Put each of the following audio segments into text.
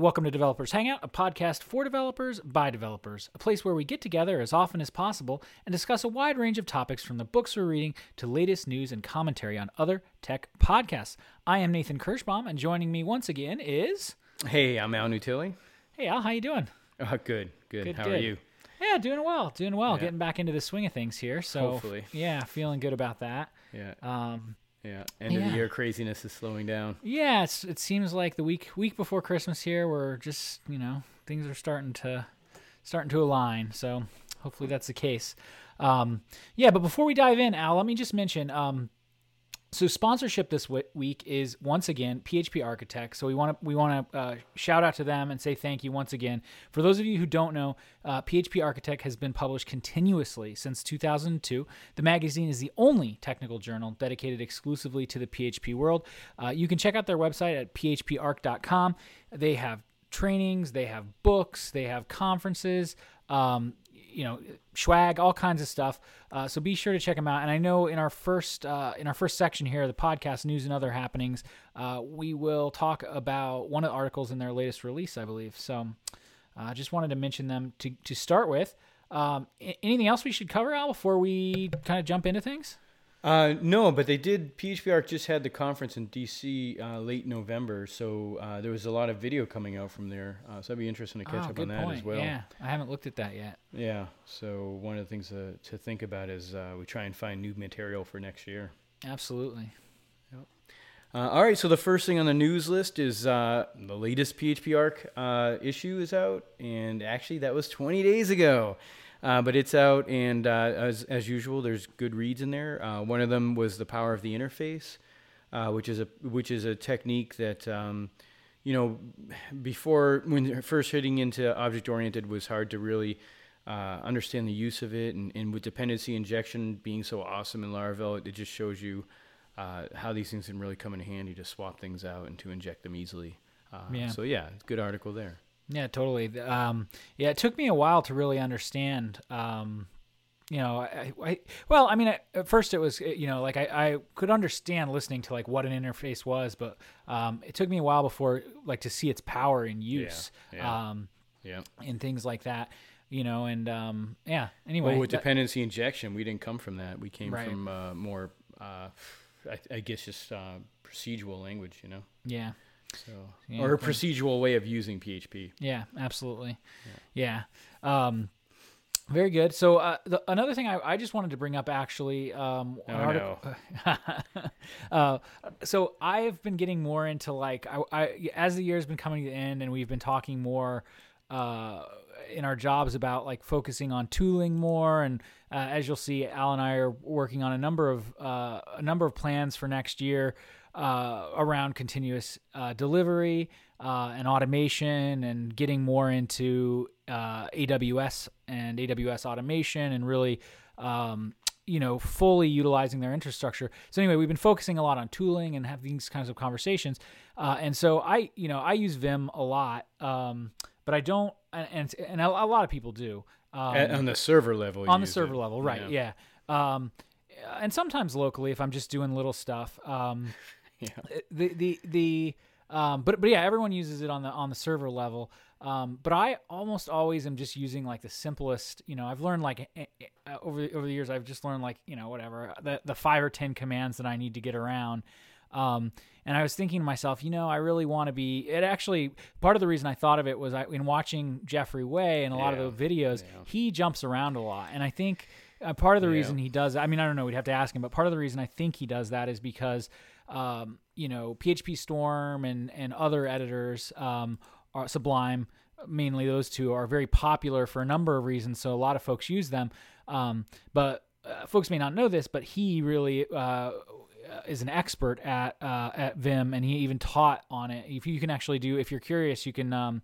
Welcome to Developers Hangout, a podcast for developers by developers, a place where we get together as often as possible and discuss a wide range of topics from the books we're reading to latest news and commentary on other tech podcasts. I am Nathan Kirschbaum, and joining me once again is Hey, I'm Al Nutile. Hey Al, how you doing? Oh, good, good. Good, How good. are you? Yeah, doing well, doing well, Yeah. getting back into the swing of things here. So Hopefully. yeah, feeling good about that. Yeah, Um, yeah. End of the year craziness is slowing down. Yeah, it's, it seems like the week week before Christmas here, we're just you know things are starting to starting to align. So hopefully that's the case. Um, yeah, but before we dive in, Al, let me just mention. Um, so sponsorship this week is once again PHP Architect. So we want to we want to uh, shout out to them and say thank you once again. For those of you who don't know, uh, PHP Architect has been published continuously since 2002. The magazine is the only technical journal dedicated exclusively to the PHP world. Uh, you can check out their website at phparc.com. They have trainings, they have books, they have conferences. Um, you know swag all kinds of stuff. Uh, so be sure to check them out. And i know in our first uh, in our first section here the podcast news and other happenings uh, we will talk about one of the articles in their latest release i believe. So i uh, just wanted to mention them to, to start with. Um, anything else we should cover al before we kind of jump into things Uh, no, but they did. PHP Arc just had the conference in DC uh, late November, so uh, there was a lot of video coming out from there. Uh, so that'd be interesting to catch oh, up on that point as well. yeah i haven't looked at that yet Yeah, So one of the things to, to think about is uh, we try and find new material for next year. absolutely Uh, all right, so the first thing on the news list is uh, the latest PHP Arc uh, issue is out, and actually that was 20 days ago, uh, but it's out, and uh, as as usual, there's good reads in there. Uh, one of them was the power of the interface, uh, which is a which is a technique that. Um, you know, before when first hitting into object oriented was hard to really uh, understand the use of it, and, and with dependency injection being so awesome in Laravel, it just shows you uh, how these things can really come in handy to swap things out and to inject them easily. Uh, Yeah. So yeah, good article there. Yeah, totally. Um, yeah, it took me a while to really understand. Um, you know, I, I well, I mean, I, at first it was, you know, like I, I could understand listening to like what an interface was, but um, it took me a while before like to see its power in use, yeah. um, Yeah. and things like that. You know, and um, yeah. Anyway, Well, with that- dependency injection, we didn't come from that. We came Right. from uh, more, uh, I, I guess, just uh, procedural language, you know. yeah, So Yeah, or a procedural way of using PHP. Yeah, absolutely. Yeah. Um, very good. So uh, the, another thing I, I just wanted to bring up actually, um, Oh, article. uh, so I've been getting more into like I, I as the year's been coming to the end, and we've been talking more uh, in our jobs about like focusing on tooling more. And uh, as you'll see, Al and I are working on a number of uh, a number of plans for next year uh, around continuous uh, delivery uh, and automation, and getting more into uh, AWS and AWS automation, and really. Um, you know, fully utilizing their infrastructure. So anyway, we've been focusing a lot on tooling and have these kinds of conversations. Uh, and so I, you know, I use Vim a lot, um, but I don't, and and a, a lot of people do. Um, on the server level. on the server it. level, right? Yeah. Um, and sometimes locally if I'm just doing little stuff. Yeah. the the the um, but but yeah, everyone uses it on the on the server level. Um, but I almost always am just using like the simplest. You know, I've learned like eh, eh, uh, over the- over the years, I've just learned like you know whatever the the five or ten commands that I need to get around. Um, and I was thinking to myself, you know, I really want to be. It actually part of the reason I thought of it was I in watching Jeffrey Way and a lot Yeah. of the videos, Yeah. he jumps around a lot, and I think uh, part of the Yeah. reason he does. I mean, I don't know. We'd have to ask him, but part of the reason I think he does that is because, um, you know, PHP Storm and and other editors, um, are Sublime, mainly those two, are very popular for a number of reasons. So a lot of folks use them, um, but uh, folks may not know this, but he really. Uh, is an expert at uh, at Vim, and he even taught on it. If you can actually do, if you're curious, you can um,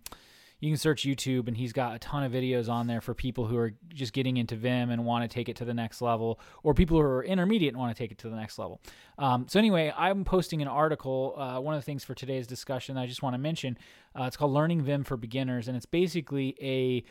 you can search YouTube, and he's got a ton of videos on there for people who are just getting into Vim and want to take it to the next level, or people who are intermediate and want to take it to the next level. Um, so anyway, I'm posting an article. Uh, one of the things for today's discussion I just want to mention, uh, it's called "Learning Vim for Beginners," and it's basically a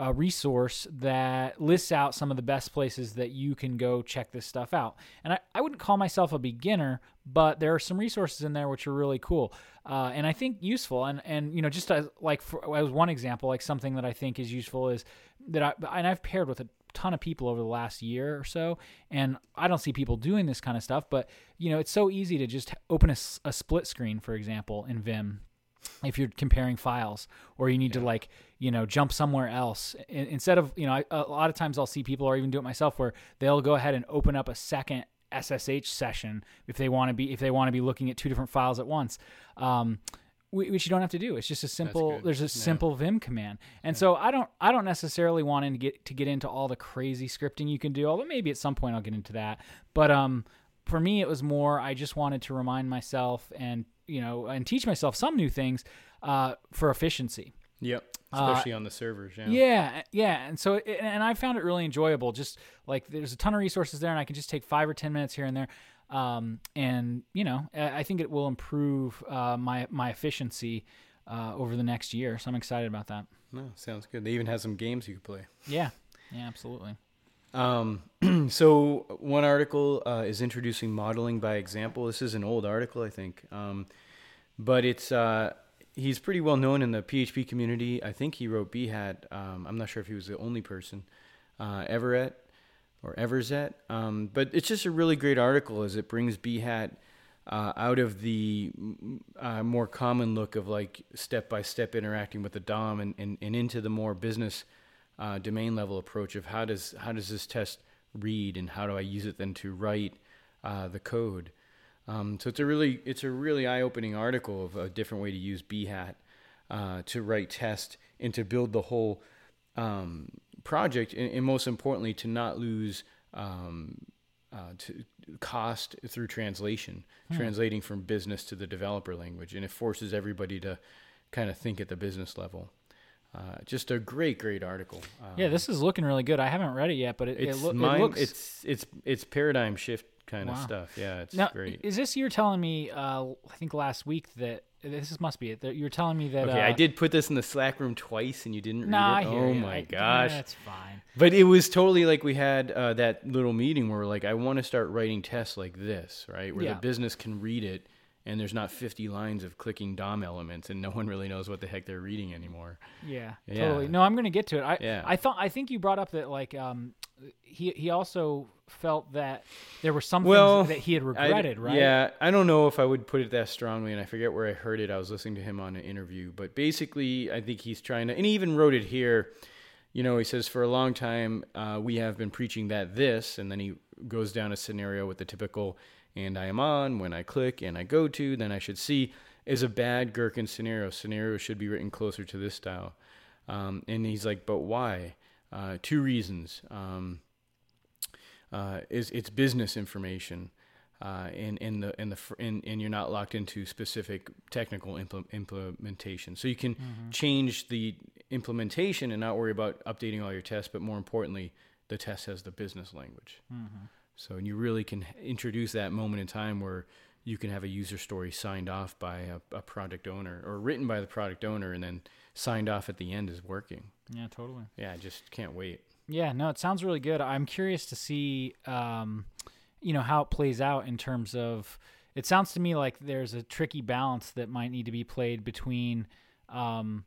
uh, resource that lists out some of the best places that you can go check this stuff out. And I, I wouldn't call myself a beginner, but there are some resources in there which are really cool uh, and I think useful. And and you know, just as like for, as one example, like something that I think is useful is that I and I've paired with a ton of people over the last year or so and i don't see people doing this kind of stuff but you know it's so easy to just open a, a split screen for example in vim if you're comparing files or you need yeah. to like you know jump somewhere else instead of you know I, a lot of times i'll see people or even do it myself where they'll go ahead and open up a second ssh session if they want to be if they want to be looking at two different files at once um, which you don't have to do. It's just a simple. There's a simple Vim command, and yeah. so I don't. I don't necessarily want to get to get into all the crazy scripting you can do. Although maybe at some point I'll get into that. But um, for me, it was more. I just wanted to remind myself and you know and teach myself some new things uh, for efficiency. Yep. Uh, Especially uh, on the servers, yeah. Yeah, yeah, and so and I found it really enjoyable. Just like there's a ton of resources there, and I can just take five or ten minutes here and there. Um, and you know, I think it will improve uh, my my efficiency uh, over the next year. So I'm excited about that. No, sounds good. They even have some games you could play. Yeah, yeah, absolutely. Um, so one article uh, is introducing modeling by example. This is an old article, I think, um, but it's uh, he's pretty well known in the PHP community. I think he wrote Behat. Um, I'm not sure if he was the only person. Uh, Everett or Everzet. Um, but it's just a really great article as it brings Behat uh, out of the uh, more common look of like step by step interacting with the DOM and, and, and into the more business uh, domain level approach of how does how does this test read and how do I use it then to write uh, the code. Um, so it's a really it's a really eye opening article of a different way to use Behat uh, to write test and to build the whole um, project, and, and, most importantly, to not lose um, uh, to cost through translation, hmm. translating from business to the developer language, and it forces everybody to kind of think at the business level. Uh, just a great, great article. Um, yeah, this is looking really good. I haven't read it yet, but it, it's it, lo- it looks it's it's it's paradigm shift kind wow. of stuff. Yeah, it's now, great. Is this you're telling me? Uh, I think last week that this must be it. You're telling me that. Okay, uh, I did put this in the Slack room twice, and you didn't nah, read it. oh you. my I, gosh, that's fine. But it was totally like we had uh, that little meeting where we're like I want to start writing tests like this, right? Where yeah. the business can read it, and there's not 50 lines of clicking DOM elements, and no one really knows what the heck they're reading anymore. Yeah, yeah. totally. No, I'm gonna get to it. I yeah. I thought I think you brought up that like um he he also felt that there were some well, things that he had regretted, I, right? Yeah, I don't know if I would put it that strongly, and I forget where I heard it. I was listening to him on an interview, but basically, I think he's trying to, and he even wrote it here. You know, he says for a long time uh, we have been preaching that this, and then he goes down a scenario with the typical "and I am on when I click and I go to, then I should see" is a bad gherkin scenario. Scenario should be written closer to this style, um, and he's like, but why? Uh, two reasons. Um, uh, is it's business information, uh, and in the in the and, and you're not locked into specific technical impl- implementation. So you can mm-hmm. change the implementation and not worry about updating all your tests. But more importantly, the test has the business language. Mm-hmm. So and you really can introduce that moment in time where you can have a user story signed off by a, a product owner or written by the product owner and then signed off at the end is working. Yeah, totally. Yeah, I just can't wait. Yeah, no, it sounds really good. I'm curious to see, um, you know, how it plays out in terms of. It sounds to me like there's a tricky balance that might need to be played between, um,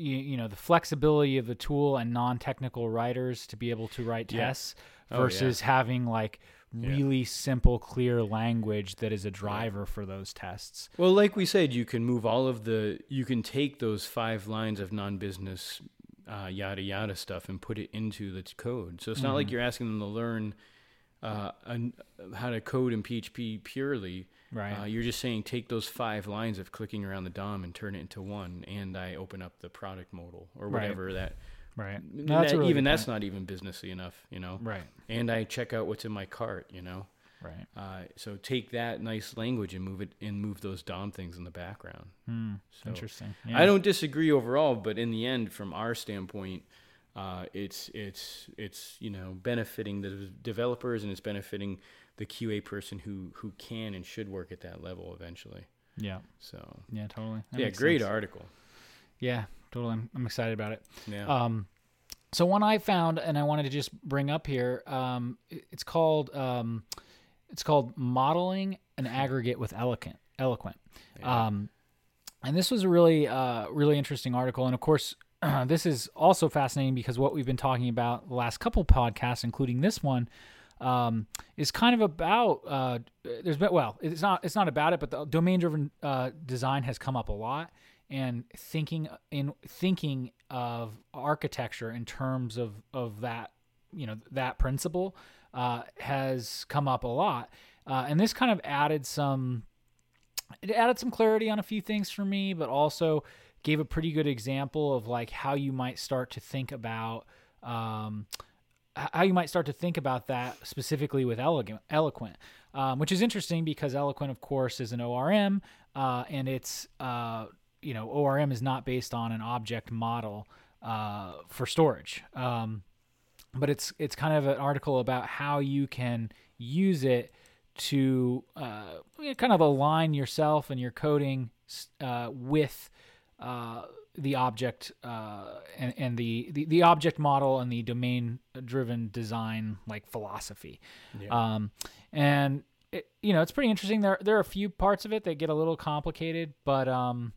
you, you know, the flexibility of the tool and non-technical writers to be able to write yeah. tests oh, versus yeah. having like really yeah. simple, clear language that is a driver for those tests. Well, like we said, you can move all of the, you can take those five lines of non-business uh, yada yada stuff and put it into the code. So it's not mm-hmm. like you're asking them to learn uh, an, how to code in PHP purely. Right. Uh, you're just saying take those five lines of clicking around the DOM and turn it into one, and I open up the product modal or whatever right. that. Right. No, that, really even that's not even businessy enough, you know. Right. And I check out what's in my cart, you know. Right. Uh, so take that nice language and move it and move those DOM things in the background. Hmm. so Interesting. Yeah. I don't disagree overall, but in the end, from our standpoint, uh, it's it's it's you know benefiting the developers and it's benefiting the QA person who who can and should work at that level eventually. Yeah. So. Yeah, totally. That yeah, great sense. article. Yeah, totally. I'm, I'm excited about it. Yeah. Um, so one I found and I wanted to just bring up here. Um, it- it's called um, it's called modeling an aggregate with eloquent. Eloquent. Um, and this was a really uh, really interesting article. And of course, this is also fascinating because what we've been talking about the last couple podcasts, including this one, um, is kind of about. Uh, there's been well, it's not it's not about it, but the domain driven uh, design has come up a lot, and thinking in thinking of architecture in terms of of that you know that principle uh, has come up a lot, uh, and this kind of added some it added some clarity on a few things for me, but also gave a pretty good example of like how you might start to think about um, how you might start to think about that specifically with eloquent, um, which is interesting because eloquent, of course, is an ORM, uh, and it's uh, you know ORM is not based on an object model uh, for storage. Um, but it's it's kind of an article about how you can use it to uh, kind of align yourself and your coding uh, with uh, the object uh, and, and the, the the object model and the domain driven design like philosophy. Um, and it, you know it's pretty interesting. There there are a few parts of it that get a little complicated, but um,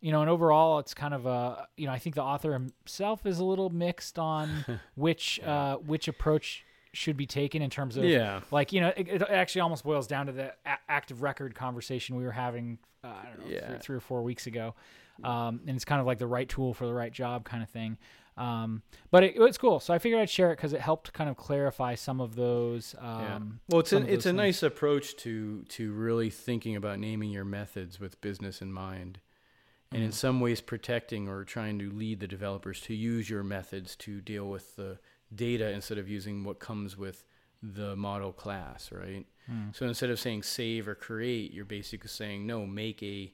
you know, and overall, it's kind of a you know, I think the author himself is a little mixed on which uh, which approach should be taken in terms of Yeah. like you know, it, it actually almost boils down to the a- active record conversation we were having. Uh, I don't know, Yeah. three, three or four weeks ago, um, and it's kind of like the right tool for the right job kind of thing. Um, but it, it's cool, so I figured I'd share it because it helped kind of clarify some of those. Um, Yeah. Well, it's some a, it's a things. nice approach to to really thinking about naming your methods with business in mind, and Mm-hmm. in some ways protecting or trying to lead the developers to use your methods to deal with the data instead of using what comes with the model class, right? Hmm. So instead of saying save or create, you're basically saying no, make a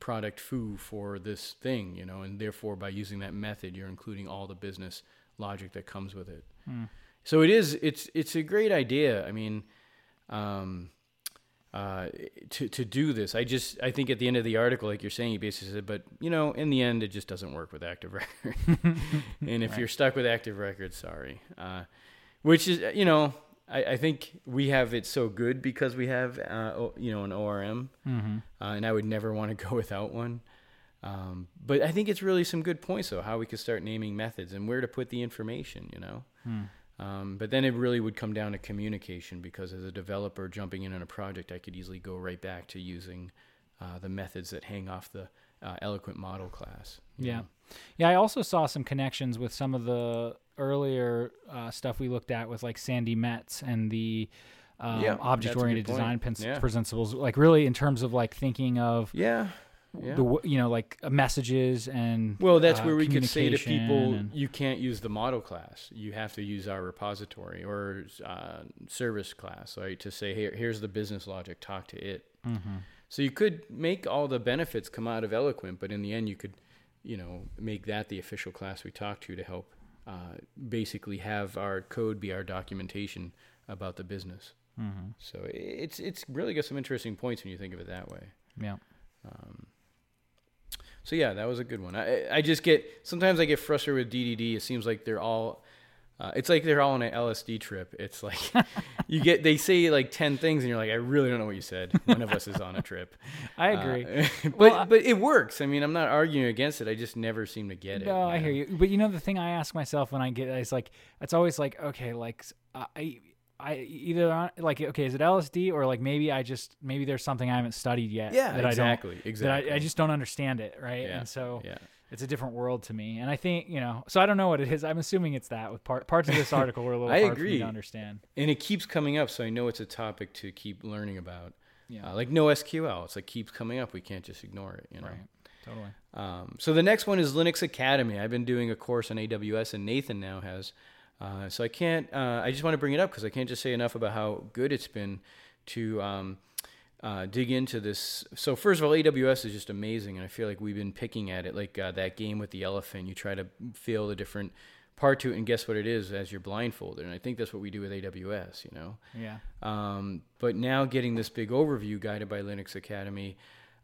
product foo for this thing, you know, and therefore by using that method, you're including all the business logic that comes with it. Hmm. So it is. It's it's a great idea. I mean, um, uh, to to do this, I just I think at the end of the article, like you're saying, you basically said, but you know, in the end, it just doesn't work with Active Record. and if you're stuck with Active Record, sorry. Uh, which is you know. I, I think we have it so good because we have, uh, you know, an ORM, Mhm. uh, and I would never want to go without one. Um, but I think it's really some good points, though, how we could start naming methods and where to put the information, you know. Um, but then it really would come down to communication because as a developer jumping in on a project, I could easily go right back to using uh, the methods that hang off the uh, eloquent model class. Yeah. know. Yeah, I also saw some connections with some of the earlier uh, stuff we looked at with like Sandi Metz and the um, Yeah, object-oriented design prin- Yeah. principles. Like really, in terms of like thinking of Yeah. Yeah. the you know like uh, messages and Well, that's uh, where we could say to people, and- you can't use the model class. You have to use our repository or uh, service class, right? To say, here, here's the business logic, talk to it. Mhm. So you could make all the benefits come out of Eloquent, but in the end, you could, you know, make that the official class we talk to to help uh, basically have our code be our documentation about the business. Mhm. So it's it's really got some interesting points when you think of it that way. yeah. Um, so yeah, that was a good one. I I just get sometimes I get frustrated with DDD. It seems like they're all. Uh, it's like they're all on an LSD trip. It's like you get they say like ten things and you're like, I really don't know what you said. One of us is on a trip. I agree. Uh, but Well, I- but it works. I mean, I'm not arguing against it. I just never seem to get it. No, I hear you. But you know the thing I ask myself when I get is like it's always like okay, like I. I either on, like okay, is it LSD or like maybe I just maybe there's something I haven't studied yet Yeah, that exactly, I don't exactly. that I, I just don't understand it, right? Yeah, And so yeah. It's a different world to me. And I think, you know, so I don't know what it is. I'm assuming it's that with part parts of this article were a little I hard for me agree. to understand. And it keeps coming up, so I know it's a topic to keep learning about. Yeah. Uh, like no SQL, it's like keeps coming up. We can't just ignore it. You know. Right. Totally. Um, so the next one is Linux Academy. I've been doing a course on AWS, and Nathan now has. Uh, so I can't. Uh, I just want to bring it up because I can't just say enough about how good it's been to um, uh, dig into this. So first of all, AWS is just amazing, and I feel like we've been picking at it like uh, that game with the elephant. You try to feel the different part to it, and guess what it is as you're blindfolded. And I think that's what we do with AWS. You know. Yeah. Um, but now getting this big overview guided by Linux Academy,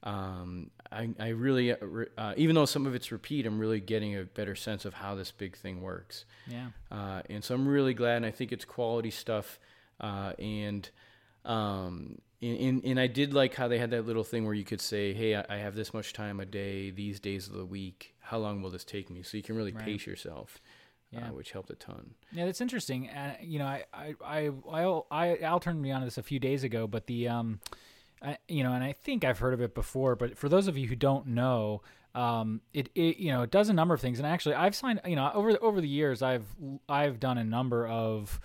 um, I, I really, uh, uh, even though some of it's repeat, I'm really getting a better sense of how this big thing works. Yeah. Uh, and so I'm really glad, and I think it's quality stuff. Uh, and um, and, and, and I did like how they had that little thing where you could say, "Hey, I, I have this much time a day, these days of the week. How long will this take me?" So you can really Right. pace yourself, Yeah. uh, which helped a ton. Yeah, that's interesting. And you know, I I I I, I Al turned me on to this a few days ago, but the um, I, you know, and I think I've heard of it before. But for those of you who don't know, um, it, it you know it does a number of things. And actually, I've signed you know over over the years, I've I've done a number of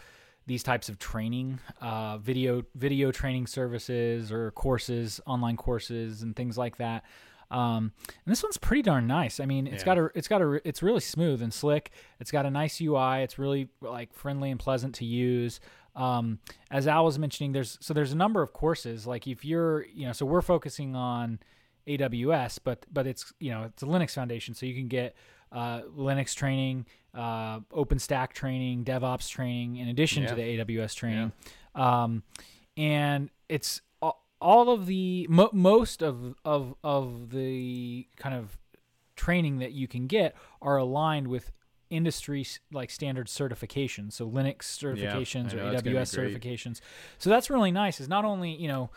these types of training, uh, video video training services or courses, online courses, and things like that. Um, and this one's pretty darn nice. I mean, it's Yeah. got a, it's got a, it's really smooth and slick. It's got a nice UI. It's really like friendly and pleasant to use. Um, as Al was mentioning, there's so there's a number of courses. Like if you're, you know, so we're focusing on AWS, but but it's you know it's a Linux foundation, so you can get uh, Linux training, uh, OpenStack training, DevOps training, in addition to the AWS training. Um, and it's all of the mo- most of of of the kind of training that you can get are aligned with industry like standard certifications. So linux certifications I or know, aws certifications. So that's really nice is not only you know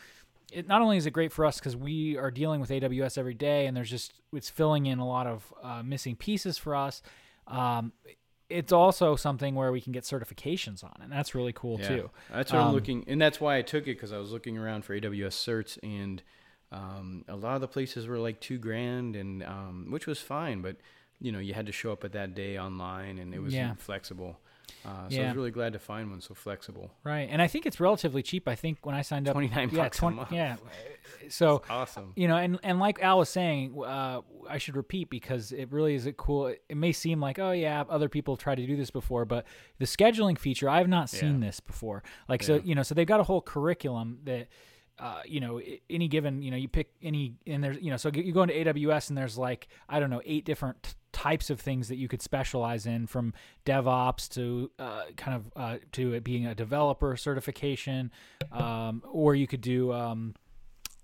it not only is it great for us because we are dealing with aws every day and there's just it's filling in a lot of uh, missing pieces for us um, it's also something where we can get certifications on and that's really cool Yeah. too That's what I'm Um, looking, and that's why I took it because I was looking around for AWS certs, and um, a lot of the places were like two grand, and um, which was fine, but you know you had to show up at that day online, and it was Yeah. flexible. Uh, so I Yeah. was really glad to find one so flexible. right and i think it's relatively cheap i think when i signed up 29 yeah, bucks a month. yeah so Awesome. you know and, and like al was saying uh, i should repeat because it really is a cool it may seem like oh yeah other people have tried to do this before but the scheduling feature i've not seen Yeah. this before like so you know so they've got a whole curriculum that uh, you know, any given, you know, you pick any, and there's, you know, so you go into AWS and there's like, I don't know, eight different types of things that you could specialize in from DevOps to uh, kind of uh, to it being a developer certification, um, or you could do, um,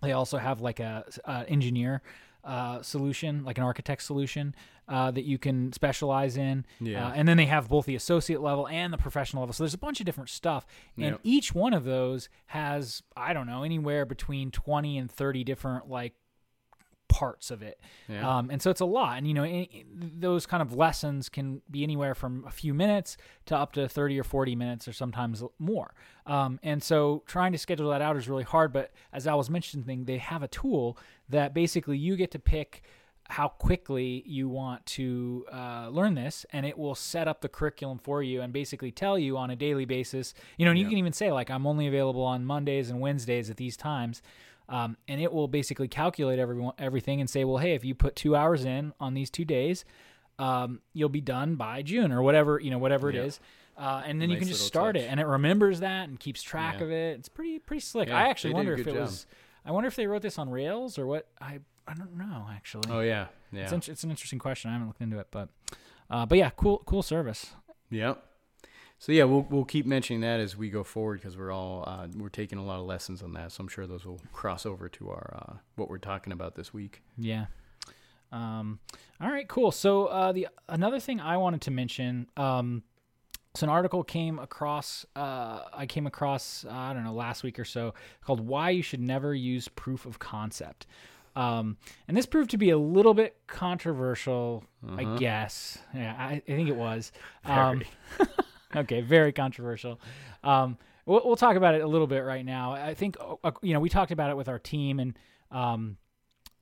they also have like a, a engineer uh, solution, like an architect solution uh, that you can specialize in. Yeah. Uh, and then they have both the associate level and the professional level. So there's a bunch of different stuff. And Yep. each one of those has, I don't know, anywhere between 20 and 30 different like parts of it. Yeah. Um, and so it's a lot. And, you know, i- those kind of lessons can be anywhere from a few minutes to up to 30 or 40 minutes or sometimes more. Um, and so trying to schedule that out is really hard. But as I was mentioning, they have a tool that basically you get to pick how quickly you want to uh, learn this, and it will set up the curriculum for you and basically tell you on a daily basis. You know, and you Yeah. can even say like, "I'm only available on Mondays and Wednesdays at these times," um, and it will basically calculate everyone everything and say, "Well, hey, if you put two hours in on these two days, um, you'll be done by June or whatever you know, whatever it Yeah. is." Uh, and then you can just start it, and it remembers that and keeps track Yeah. of it. It's pretty pretty slick. Yeah, I actually wonder if it job. was. I wonder if they wrote this on Rails or what. I I don't know actually. oh yeah. Yeah. It's, int- it's an interesting question. I haven't looked into it, but uh, but yeah, cool cool service. Yep. So yeah, we'll we'll keep mentioning that as we go forward because we're all uh, we're taking a lot of lessons on that. So I'm sure those will cross over to our uh, what we're talking about this week. Yeah. Um, all right, cool. So uh, the another thing I wanted to mention. Um, so an article came across. Uh, I came across. Uh, I don't know last week or so called "Why You Should Never Use Proof of Concept." Um, and this proved to be a little bit controversial, I Uh-huh. guess. Yeah, I, I think it was. Um, okay, very controversial. Um, we'll, we'll talk about it a little bit right now. I think uh, you know we talked about it with our team, and um,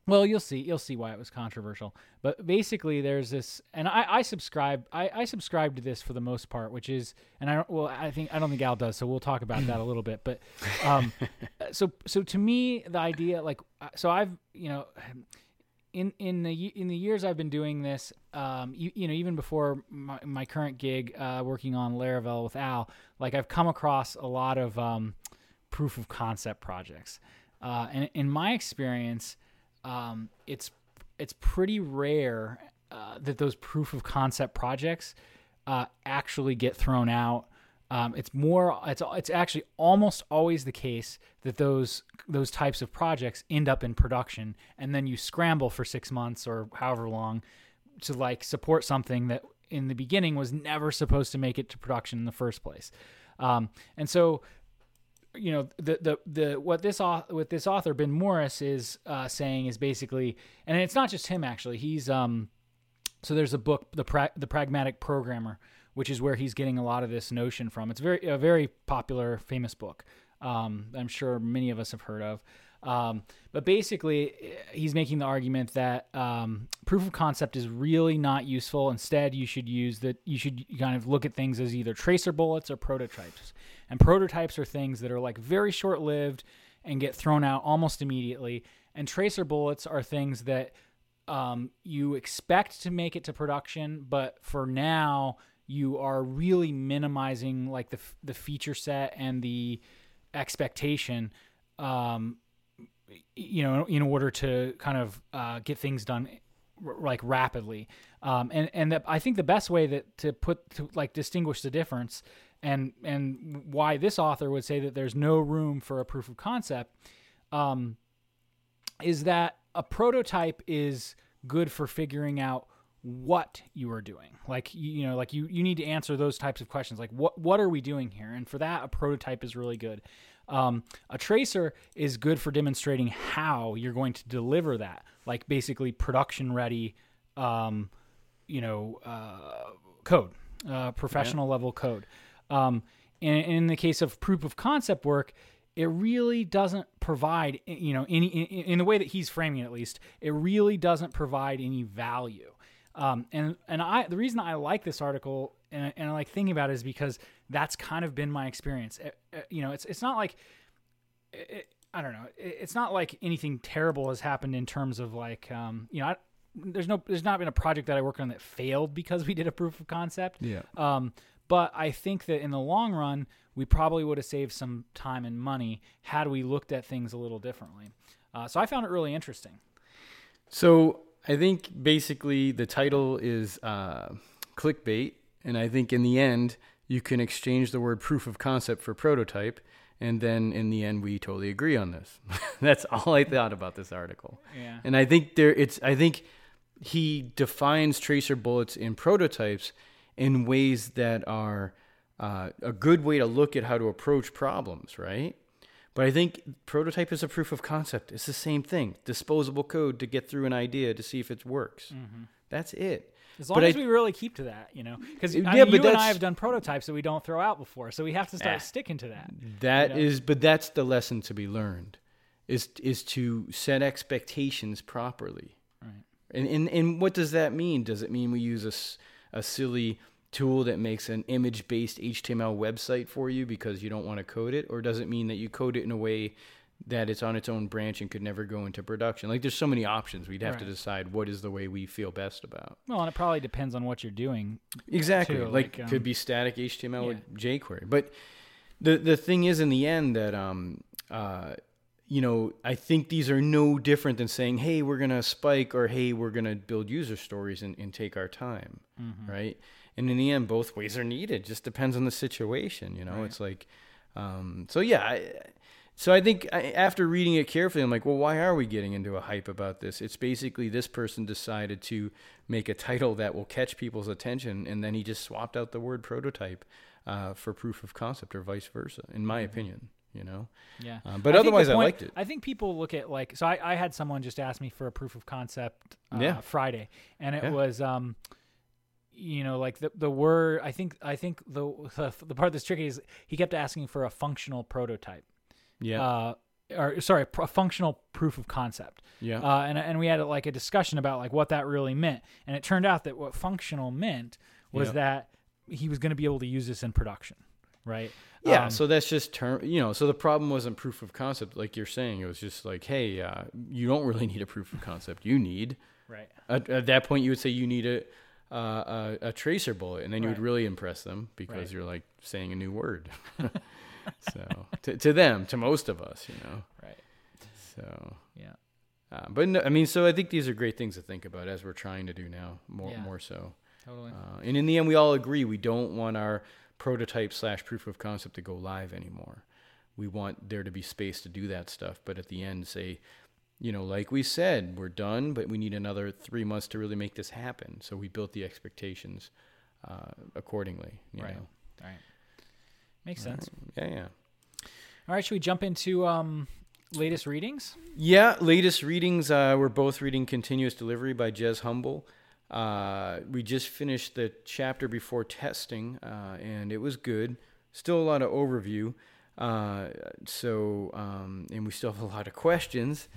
well, you'll see, you'll see why it was controversial. But basically, there's this, and I, I subscribe, I, I subscribe to this for the most part, which is, and I don't, well, I think I don't think Al does, so we'll talk about that a little bit. But, um, so so to me, the idea, like, uh, so I've, you know, in in the in the years I've been doing this, um, you, you know, even before my, my current gig, uh, working on Laravel with Al, like I've come across a lot of um, proof of concept projects, uh, and in my experience, um, it's it's pretty rare uh, that those proof of concept projects uh, actually get thrown out um, it's more it's it's actually almost always the case that those those types of projects end up in production and then you scramble for six months or however long to like support something that in the beginning was never supposed to make it to production in the first place um, and so you know the the the what this author with this author Ben Morris is uh, saying is basically, and it's not just him actually. He's um, so there's a book, the pra- the Pragmatic Programmer, which is where he's getting a lot of this notion from. It's very a very popular, famous book. Um, I'm sure many of us have heard of. Um, but basically, he's making the argument that um, proof of concept is really not useful. Instead, you should use that. You should kind of look at things as either tracer bullets or prototypes. And prototypes are things that are like very short lived and get thrown out almost immediately. And tracer bullets are things that um, you expect to make it to production, but for now, you are really minimizing like the the feature set and the expectation um, you know, in order to kind of uh, get things done r- like rapidly. Um, and and the, I think the best way that to put to like distinguish the difference and and why this author would say that there's no room for a proof of concept um, is that a prototype is good for figuring out what you are doing like you know like you you need to answer those types of questions like what what are we doing here and for that a prototype is really good um, a tracer is good for demonstrating how you're going to deliver that, like basically production ready, um, you know, uh, code, uh, professional yeah. level code. Um, in, in the case of proof of concept work, it really doesn't provide, you know, any in, in the way that he's framing it, at least, it really doesn't provide any value. Um, and and I the reason I like this article and, and I like thinking about it is because that's kind of been my experience. It, eh, it, eh, you know, it's it's not like it, eh, I don't know. it's not like anything terrible has happened in terms of like um, you know. I, there's no there's not been a project that I worked on that failed because we did a proof of concept. Yeah. Um, but I think that in the long run, we probably would have saved some time and money had we looked at things a little differently. Uh, so I found it really interesting. So I think basically the title is uh, clickbait, and I think in the end you can exchange the word proof of concept for prototype, and then in the end we totally agree on this. That's all I thought about this article. Yeah. And I think there it's I think he defines tracer bullets in prototypes in ways that are uh, a good way to look at how to approach problems, right? But I think prototype is a proof of concept. It's the same thing. Disposable code to get through an idea to see if it works. Mm-hmm. That's it. As long but as I, we really keep to that, you know, because yeah, I mean, you and I have done prototypes that we don't throw out before, so we have to start sticking to that. That you know? is, but that's the lesson to be learned, is is to set expectations properly. Right. And and and what does that mean? Does it mean we use a a silly tool that makes an image based HTML website for you because you don't want to code it? Or does it mean that you code it in a way that it's on its own branch and could never go into production? Like there's so many options. We'd have right. to decide what is the way we feel best about. Well, and it probably depends on what you're doing. Exactly. Too. Like, like um, could be static HTML yeah. with jQuery. But the the thing is in the end that um uh you know, I think these are no different than saying, hey, we're going to spike or hey, we're going to build user stories and, and take our time, mm-hmm. right? And in the end, both ways are needed. Just depends on the situation. You know, right. it's like, um, so yeah. I, so I think I, after reading it carefully, I'm like, well, why are we getting into a hype about this? It's basically this person decided to make a title that will catch people's attention, and then he just swapped out the word prototype uh, for proof of concept, or vice versa. In my mm-hmm. opinion, you know. Yeah. Um, but I otherwise, point, I liked it. I think people look at like so. I, I had someone just ask me for a proof of concept uh, yeah. Friday, and it yeah. was. Um, you know like the the word i think i think the the, the part that's tricky is he kept asking for a functional prototype. Yeah. Uh, or sorry a functional proof of concept. Yeah. Uh, and, and we had like a discussion about like what that really meant. And it turned out that what functional meant was yep. that he was going to be able to use this in production right? Yeah um, so that's just term you know so the problem wasn't proof of concept. Like you're saying it was just like hey uh, you don't really need a proof of concept. You need right. At, at that point you would say you need a uh, a, a, tracer bullet, and then you would really impress them because right. you're like saying a new word. so to, to them, to most of us, you know. Right. So yeah. Uh, but no, I mean, so I think these are great things to think about as we're trying to do now, more yeah. more so. Totally. Uh, and in the end, we all agree we don't want our prototype slash proof of concept to go live anymore. We want there to be space to do that stuff, but at the end, say, you know, like we said, we're done, but we need another three months to really make this happen. So we built the expectations uh, accordingly. You Right. Know? Right. Makes sense. Yeah, yeah. All right, should we jump into um, latest readings? Yeah, latest readings. Uh, we're both reading Continuous Delivery by Jez Humble. Uh, we just finished the chapter before testing, uh, and it was good. Still a lot of overview. Uh, so, um, and we still have a lot of questions,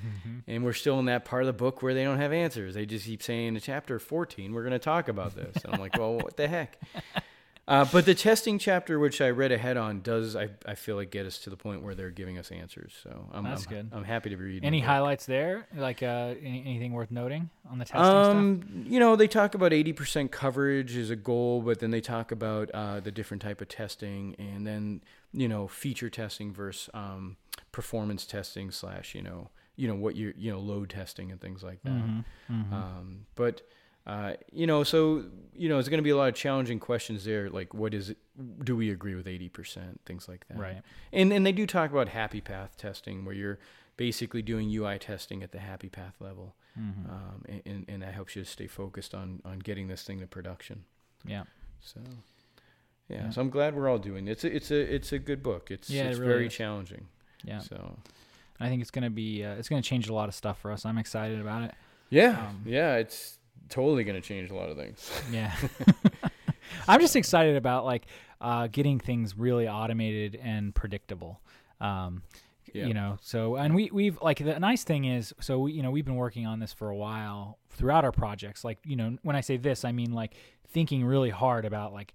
and we're still in that part of the book where they don't have answers. They just keep saying in chapter 14, we're going to talk about this. And I'm like, well, what the heck? Uh, but the testing chapter, which I read ahead on, does I, I feel like get us to the point where they're giving us answers. So I'm, That's I'm, good. I'm happy to be reading. Any highlights there? Like uh, any, anything worth noting on the testing stuff? Um, you know, they talk about 80% coverage is a goal, but then they talk about uh, the different type of testing and then, you know, feature testing versus um, performance testing slash, you know, you know, what you you know, load testing and things like that. Mm-hmm. Um, but, uh, you know, so, you know, it's going to be a lot of challenging questions there. Like, what is it? Do we agree with 80%? Things like that. Right. And, and they do talk about happy path testing where you're basically doing UI testing at the happy path level. Mm-hmm. Um, and- and, and that helps you to stay focused on, on getting this thing to production. Yeah. So, yeah, Yeah. so I'm glad we're all doing it. It's a, it's a, it's a good book. It's, Yeah, it really very is. challenging. Yeah. So, I think it's gonna be uh, it's gonna change a lot of stuff for us. I'm excited about it. yeah, Um, yeah, it's totally going to change a lot of things. Yeah. I'm just excited about like uh, getting things really automated and predictable. Um, Yeah. You know, so and we we've like the nice thing is so we, you know we've been working on this for a while throughout our projects. Like you know when I say this, I mean like thinking really hard about like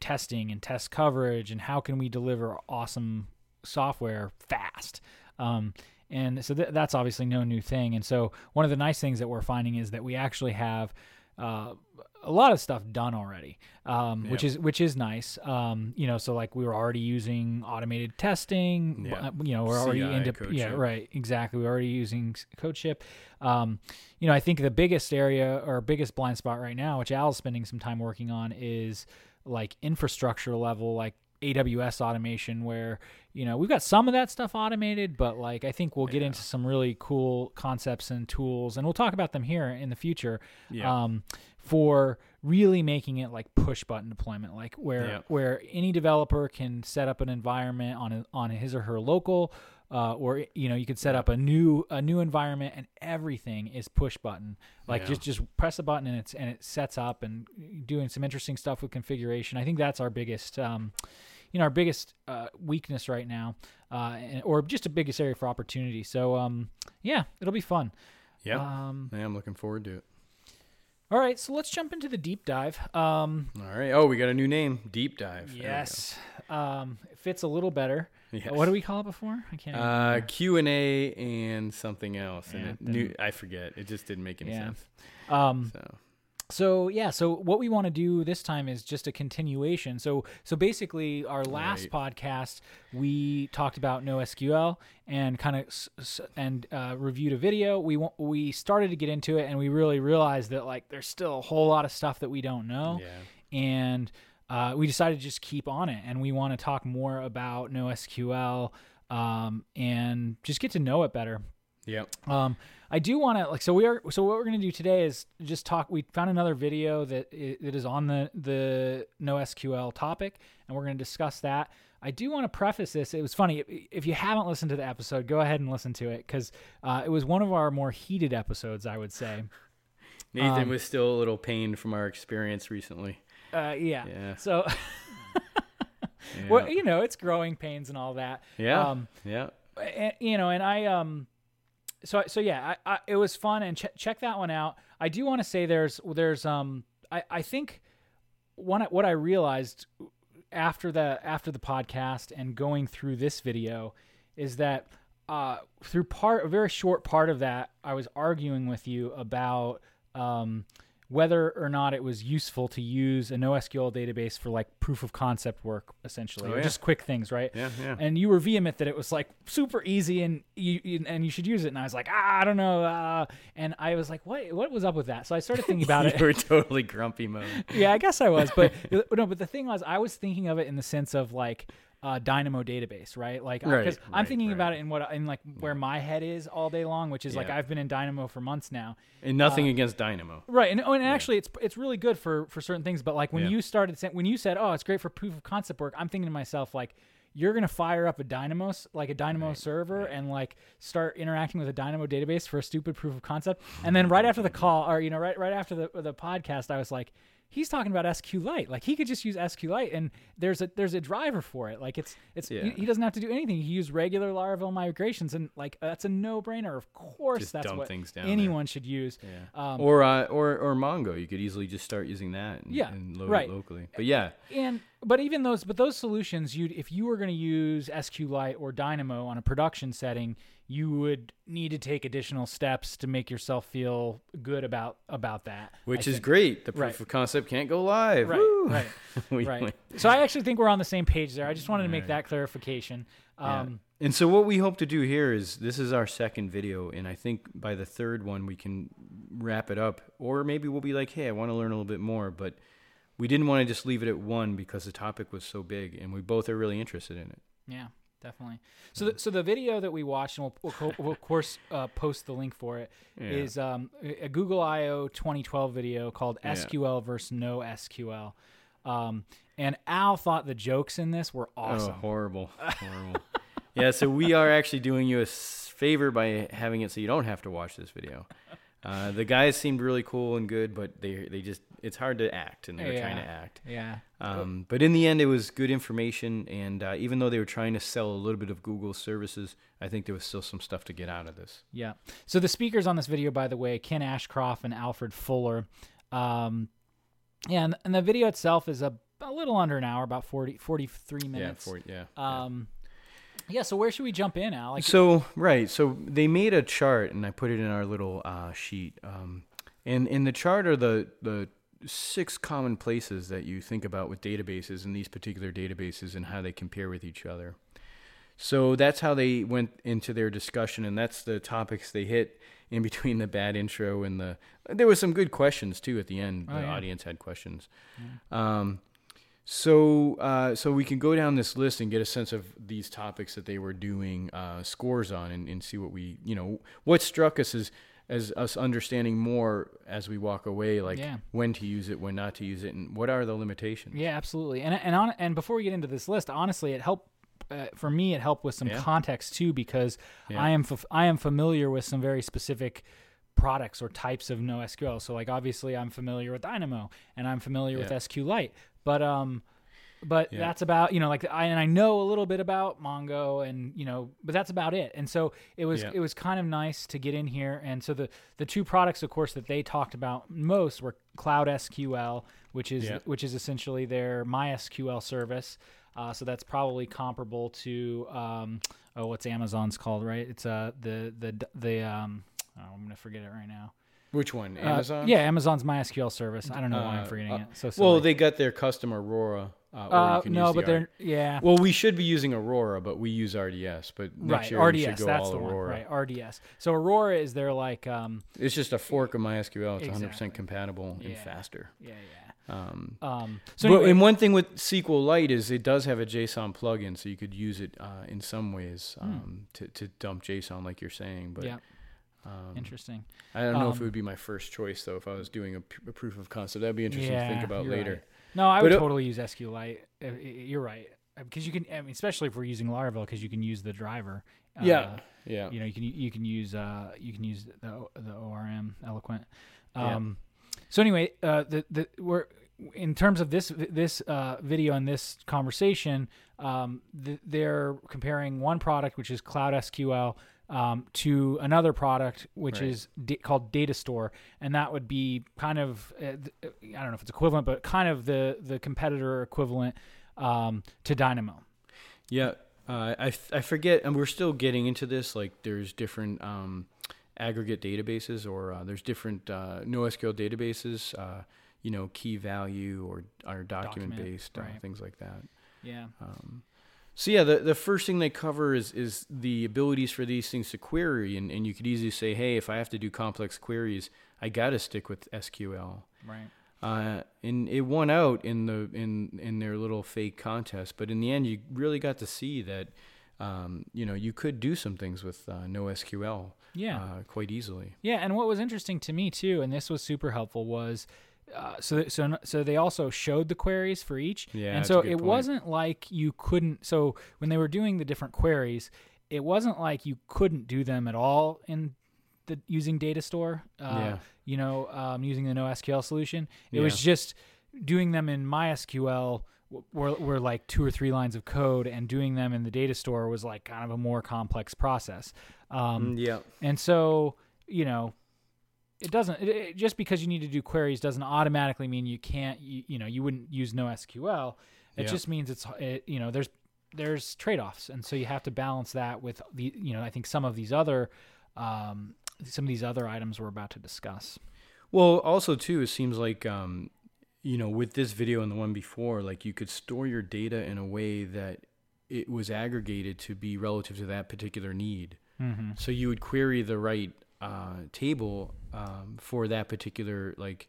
testing and test coverage and how can we deliver awesome software fast. Um, and so th- that's obviously no new thing. And so one of the nice things that we're finding is that we actually have uh, a lot of stuff done already, um, which is which is nice. Um, you know, so like we were already using automated testing. Yeah. uh, You know, we're already CI, into code yeah, ship. right, exactly. We're already using CodeShip. Um, you know, I think the biggest area or biggest blind spot right now, which Al's spending some time working on, is like infrastructure level, like AWS automation, where you know we've got some of that stuff automated, but like I think we'll get Yeah. into some really cool concepts and tools, and we'll talk about them here in the future. Yeah. Um, for really making it like push button deployment, like where where any developer can set up an environment on a, on his or her local, uh, or you know you could set up a new a new environment and everything is push button. Like Yeah. just just press a button and it's and it sets up and doing some interesting stuff with configuration. I think that's our biggest. Um, you know our biggest uh, weakness right now, uh, and, or just a biggest area for opportunity. So um, yeah, it'll be fun. yeah. Um, yeah, I'm looking forward to it. all right, so let's jump into the deep dive. Um, All right. Oh, we got a new name, Deep Dive. There we go. yes, um, it fits a little better. Yes. What do we call it before? I can't. Uh. Q and A and something else, Yeah, and it I forget. It just didn't make any Yeah. sense. Um, So So yeah, so what we want to do this time is just a continuation. So so basically, our last podcast we talked about NoSQL and kind of s- s- and uh, reviewed a video. We wa- we started to get into it, and we really realized that like there's still a whole lot of stuff that we don't know, yeah, and uh, we decided to just keep on it, and we want to talk more about NoSQL um, and just get to know it better. yep, Um, I do want to like so we are so what we're going to do today is just talk. We found another video that that is on the the NoSQL topic, and we're going to discuss that. I do want to preface this. It was funny if- if you haven't listened to the episode, go ahead and listen to it because uh, it was one of our more heated episodes. I would say. Nathan Um, was still a little pained from our experience recently. Uh, yeah. Yeah. So Yeah, well, you know, it's growing pains and all that. yeah, Um, yeah. and, you know, and I um, so so yeah, I, I it was fun and ch- check that one out. I do want to say there's there's um, I I think one what I realized after the after the podcast and going through this video is that uh through part a very short part of that I was arguing with you about um whether or not it was useful to use a NoSQL database for like proof of concept work, essentially, Oh, or yeah. just quick things, right? Yeah, yeah. And you were vehement that it was like super easy and you, you and you should use it. And I was like, ah, I don't know. Uh, and I was like, what what was up with that? So I started thinking about it. you were totally grumpy mode. yeah, I guess I was, but no. But the thing was, I was thinking of it in the sense of like uh, Dynamo database, right? Like, Right, because I'm thinking right. about it in what in like where my head is all day long, which is like I've been in Dynamo for months now. And nothing against Dynamo. Right, and, oh, and actually, it's it's really good for for certain things. But like when Yeah. you started saying, when you said, "Oh, it's great for proof of concept work," I'm thinking to myself like. You're gonna fire up a Dynamo, like a Dynamo server, and like start interacting with a Dynamo database for a stupid proof of concept. And then right after the call, or you know, right right after the the podcast, I was like, he's talking about SQLite. Like he could just use SQLite, and there's a there's a driver for it. Like it's it's he, Yeah. he doesn't have to do anything. He use regular Laravel migrations, and like that's a no brainer. Of course, Just that's what things down there. anyone should use. Yeah. Um, or uh, or or Mongo, you could easily just start using that and, Yeah, and load right. it locally. But yeah, and but even those but those solutions you if you were going to use SQLite or Dynamo on a production setting you would need to take additional steps to make yourself feel good about about that which I is think. great. The proof Right. of concept can't go live. right Woo! right We- right we- so I actually think we're on the same page there I just wanted to make Right. that clarification yeah. um and so what we hope to do here is this is our second video, and I think by the third one we can wrap it up, or maybe we'll be like, hey, I want to learn a little bit more, but we didn't want to just leave it at one because the topic was so big, and we both are really interested in it. Yeah, definitely. So, the, so the video that we watched, and we'll, we'll, we'll of course uh, post the link for it, is Yeah. um, a Google I/O 2012 video called Yeah. SQL versus No SQL. Um, and Al thought the jokes in this were awesome. Oh, horrible, horrible. yeah, so we are actually doing you a favor by having it so you don't have to watch this video. Uh, the guys seemed really cool and good, but they they just it's hard to act, and they were trying to act. Yeah. Um, but in the end, it was good information, and uh, even though they were trying to sell a little bit of Google services, I think there was still some stuff to get out of this. Yeah. So the speakers on this video, by the way, Ken Ashcroft and Alfred Fuller. Um, yeah, and, and the video itself is a, a little under an hour, about 40, 43 minutes. Yeah, for, yeah. yeah. Um, yeah. Yeah, so where should we jump in, Alex? So right, so they made a chart, and I put it in our little uh, sheet. Um, and in the chart are the the six common places that you think about with databases and these particular databases and how they compare with each other. So that's how they went into their discussion, and that's the topics they hit in between the bad intro and the. There was some good questions too at the end. Oh, the yeah. audience had questions. Um, so, uh, so we can go down this list and get a sense of these topics that they were doing uh, scores on, and, and see what we, you know, what struck us as as us understanding more as we walk away, like Yeah. when to use it, when not to use it, and what are the limitations. Yeah, absolutely. And and on and before we get into this list, honestly, it helped uh, for me. It helped with some Yeah. context too, because Yeah. I am f- I am familiar with some very specific products or types of NoSQL. So like obviously I'm familiar with Dynamo and I'm familiar with SQLite, but um. But Yeah. that's about you know like I and I know a little bit about Mongo and you know but that's about it and so it was Yeah. it was kind of nice to get in here and so the the two products of course that they talked about most were Cloud SQL which is Yeah. which is essentially their MySQL service. Uh, so that's probably comparable to um, oh, what's Amazon's called, right? It's uh the the the um oh, I'm gonna forget it right now. Which one? Uh, yeah, Amazon's MySQL service. I don't know why I'm Uh, forgetting uh, it. So Well, they got their custom Aurora. Uh, uh, no, the but they're yeah. Well, we should be using Aurora, but we use RDS. But next Right, year we RDS. go That's all the Aurora. one. Right, RDS. So Aurora is their like, um, It's just a fork of MySQL. It's 100% Exactly. compatible and Yeah. faster. yeah, yeah. Um, Um, so but anyway, and one thing with SQLite is it does have a JSON plugin, so you could use it uh, in some ways um, to, to dump JSON, like you're saying. But Hmm. yeah, um, interesting. I don't know if Um, it would be my first choice though. If I was doing a, p- a proof of concept, that'd be interesting to think about later. right. No, I But would it- totally use SQLite. Uh, You're right because you can, I mean, especially if we're using Laravel, because you can use the driver. Uh, yeah, yeah, you know you can you can use uh you can use the the ORM eloquent Yeah. um so anyway uh the the we're in terms of this this uh video and this conversation um th- they're comparing one product which is cloud SQL um, to another product which Right. is da- called Data Store, and that would be kind of uh, I don't know if it's equivalent, but kind of the the competitor equivalent um, to Dynamo. yeah. Uh, I, f- I forget, and we're still getting into this. Like, there's different um, aggregate databases, or uh, there's different uh, NoSQL databases. Uh, you know, key value or or document, Document, based uh, right. things like that. Yeah. Um, so yeah, the the first thing they cover is is the abilities for these things to query, and, and you could easily say, hey, if I have to do complex queries, I got to stick with SQL. Right. Uh, and it won out in the in in their little fake contest, but in the end, you really got to see that. Um, you know, you could do some things with uh, NoSQL Yeah. uh, quite easily. Yeah, and what was interesting to me too, and this was super helpful, was uh, so so so they also showed the queries for each, Yeah, and so it point. wasn't like you couldn't. So when they were doing the different queries, it wasn't like you couldn't do them at all in the using data store. Uh, Yeah. You know, um, using the NoSQL solution, it was just doing them in MySQL. Were, were like two or three lines of code, and doing them in the data store was like kind of a more complex process. Um, yeah, and so, you know, it doesn't it, it- just because you need to do queries doesn't automatically mean you can't you, you know, you wouldn't use NoSQL. It Yeah. just means it's it, you know, there's there's trade-offs and so you have to balance that with the you know, I think some of these other um some of these other items we're about to discuss. Well, also too, it seems like um, you know, with this video and the one before, like you could store your data in a way that it was aggregated to be relative to that particular need. Mm-hmm. So you would query the right uh, table um, for that particular like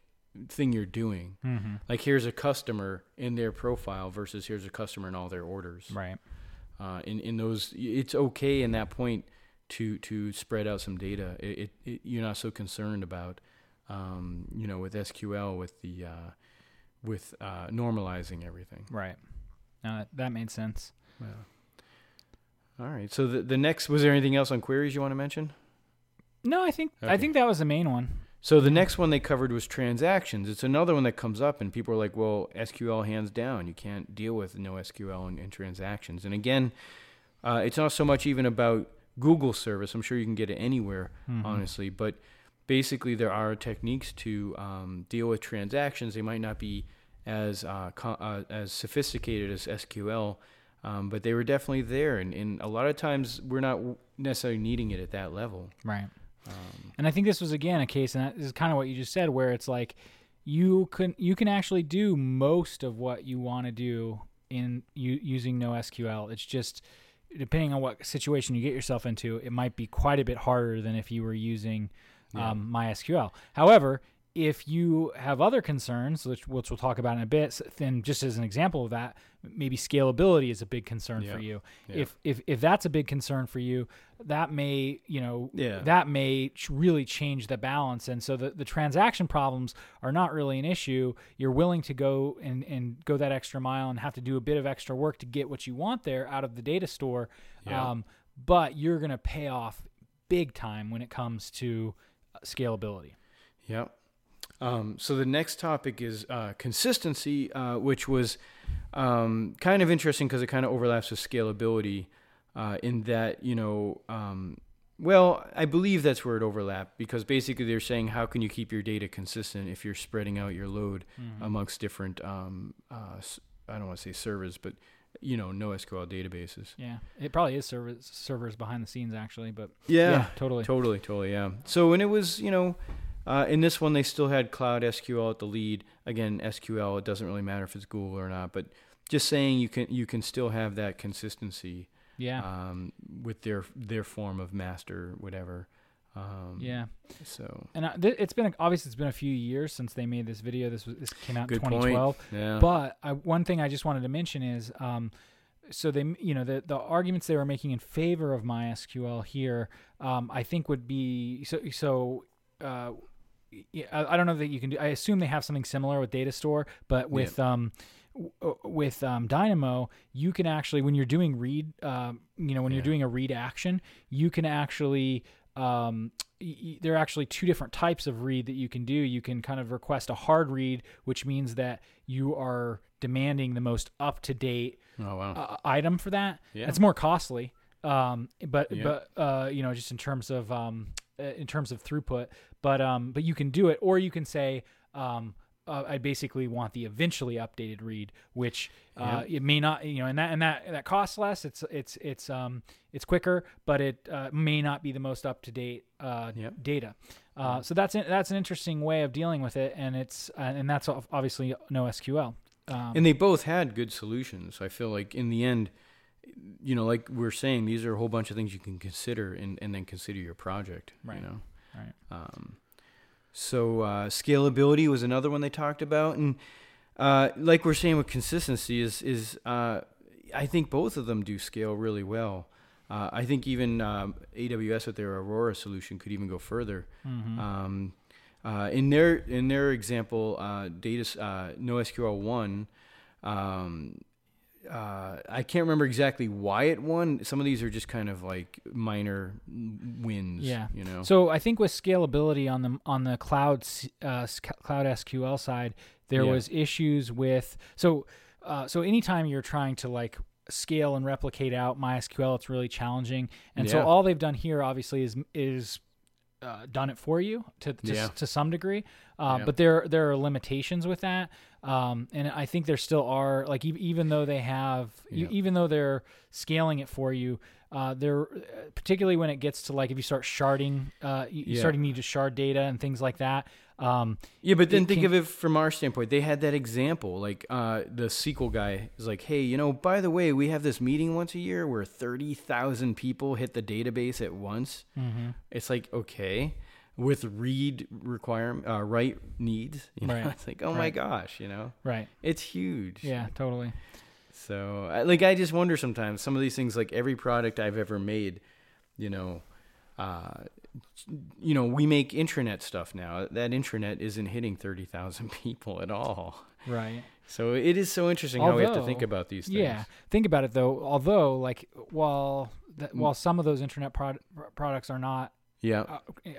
thing you're doing. Mm-hmm. Like here's a customer in their profile versus here's a customer in all their orders. Right. Uh, in in those, it's okay in that point to to spread out some data. It, it, it you're not so concerned about, um, you know, with SQL with the uh, with uh, normalizing everything. Right. No, that, that made sense. Yeah. All right. So the the next was there anything else on queries you want to mention? No, I think I think that was the main one. So the next one they covered was transactions. It's another one that comes up, and people are like, "Well, SQL hands down, you can't deal with no SQL and, and transactions." And again, uh, it's not so much even about Google service. I'm sure you can get it anywhere, Mhm. honestly. But basically, there are techniques to um, deal with transactions. They might not be as uh, co- uh, as sophisticated as SQL, um, but they were definitely there. And, and a lot of times, we're not necessarily needing it at that level. Right. Um, And I think this was again a case, and that is kind of what you just said, where it's like you can you can actually do most of what you want to do in u- using NoSQL. It's just depending on what situation you get yourself into, it might be quite a bit harder than if you were using Yeah. um, MySQL. However, if you have other concerns, which, which we'll talk about in a bit, then just as an example of that, maybe scalability is a big concern for you. Yeah. If if if that's a big concern for you, that may you know Yeah. that may really change the balance. And so the, the transaction problems are not really an issue. You're willing to go and, and go that extra mile and have to do a bit of extra work to get what you want there out of the data store. Yeah. Um, but you're going to pay off big time when it comes to uh, scalability. Yep. Um, so the next topic is uh, consistency, uh, which was um, kind of interesting because it kind of overlaps with scalability uh, in that, you know, um, well, I believe that's where it overlapped because basically they're saying how can you keep your data consistent if you're spreading out your load amongst different, um, uh, I don't want to say servers, but, you know, NoSQL databases. Yeah, it probably is servers servers behind the scenes actually, but Yeah, totally. Totally, totally, yeah. So when it was, you know, uh, in this one they still had Cloud SQL at the lead. Again, SQL. It doesn't really matter if it's Google or not, but just saying you can you can still have that consistency yeah, um, with their their form of master whatever. Um, yeah. So And uh, th- it's been obviously it's been a few years since they made this video. This was this came out in good 2012. point. Yeah. But I, one thing I just wanted to mention is, um, so they, you know, the the arguments they were making in favor of MySQL here, um, I think would be so. So, uh, I, I don't know that you can do. I assume they have something similar with Data Store, but with um, w- uh, with um, Dynamo, you can actually when you're doing read, um, you know, when you're doing a read action, you can actually um, y- there are actually two different types of read that you can do. You can kind of request a hard read, which means that you are demanding the most up to date oh wow. uh, item for that. Yeah. It's more costly, um, but Yeah. but uh, you know just in terms of um, in terms of throughput. But um, but you can do it, or you can say um, uh, I basically want the eventually updated read, which uh, it may not, you know, and that and that that costs less. It's it's it's um it's quicker, but it uh, may not be the most up to date uh, Yep. data. Uh, so that's an, that's an interesting way of dealing with it, and it's uh, and that's obviously no SQL. Um, and they both had good solutions. I feel like in the end, you know, like we're saying, these are a whole bunch of things you can consider and, and then consider your project. Right. You know. right. Um, so uh, scalability was another one they talked about, and uh, like we're saying with consistency is is uh, I think both of them do scale really well. Uh, I think even um, AWS with their Aurora solution could even go further. Mhm. Um, uh, in their in their example, uh, data uh, NoSQL one. Um, uh, I can't remember exactly why it won. Some of these are just kind of like minor wins. Yeah. you know. So I think with scalability on the on the cloud uh, cloud SQL side, there Yeah. was issues with so uh, so anytime you're trying to like scale and replicate out MySQL, it's really challenging. And so all they've done here, obviously, is is uh, done it for you to to, Yeah. to some degree. Uh, Yeah. But there there are limitations with that, um, and I think there still are like e- even though they have e- even though they're scaling it for you. Uh, they're particularly when it gets to like if you start sharding, uh, you, you Yeah. starting need to shard data and things like that. Um, Yeah, but then think can- of it from our standpoint. They had that example, like uh, the SQL guy is like, "Hey, you know, by the way, we have this meeting once a year where thirty thousand people hit the database at once." mhm. It's like okay, with read requirement, uh, write needs. You know? Right. It's like, oh my gosh, you know, Right. it's huge. Yeah. Totally. So, I- like, I just wonder sometimes some of these things, like every product I've ever made, you know, uh, you know, we make intranet stuff now. That intranet isn't hitting thirty thousand people at all. Right. So it is so interesting how we have to think about these things. Yeah. Think about it though. Although, like, while that, Mm. while some of those internet prod- products are not Yeah.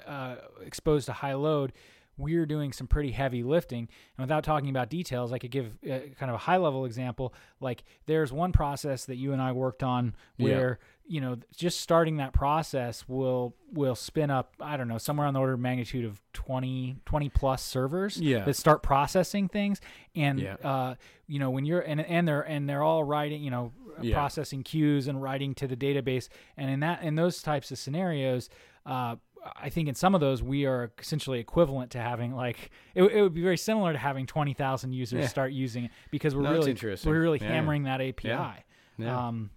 uh, uh, exposed to high load, we're doing some pretty heavy lifting. And without talking about details, I could give uh, kind of a high level example. Like there's one process that you and I worked on Yeah. where you know just starting that process will will spin up I don't know somewhere on the order of magnitude of 20 20 plus servers Yeah. that start processing things and Yeah. uh, you know when you're and and they're and they're all writing you know Yeah. processing queues and writing to the database and in that in those types of scenarios uh, I think in some of those we are essentially equivalent to having like it, it would be very similar to having twenty thousand users Yeah. start using it because we're No, really we're really Yeah. hammering that API. Yeah. Um,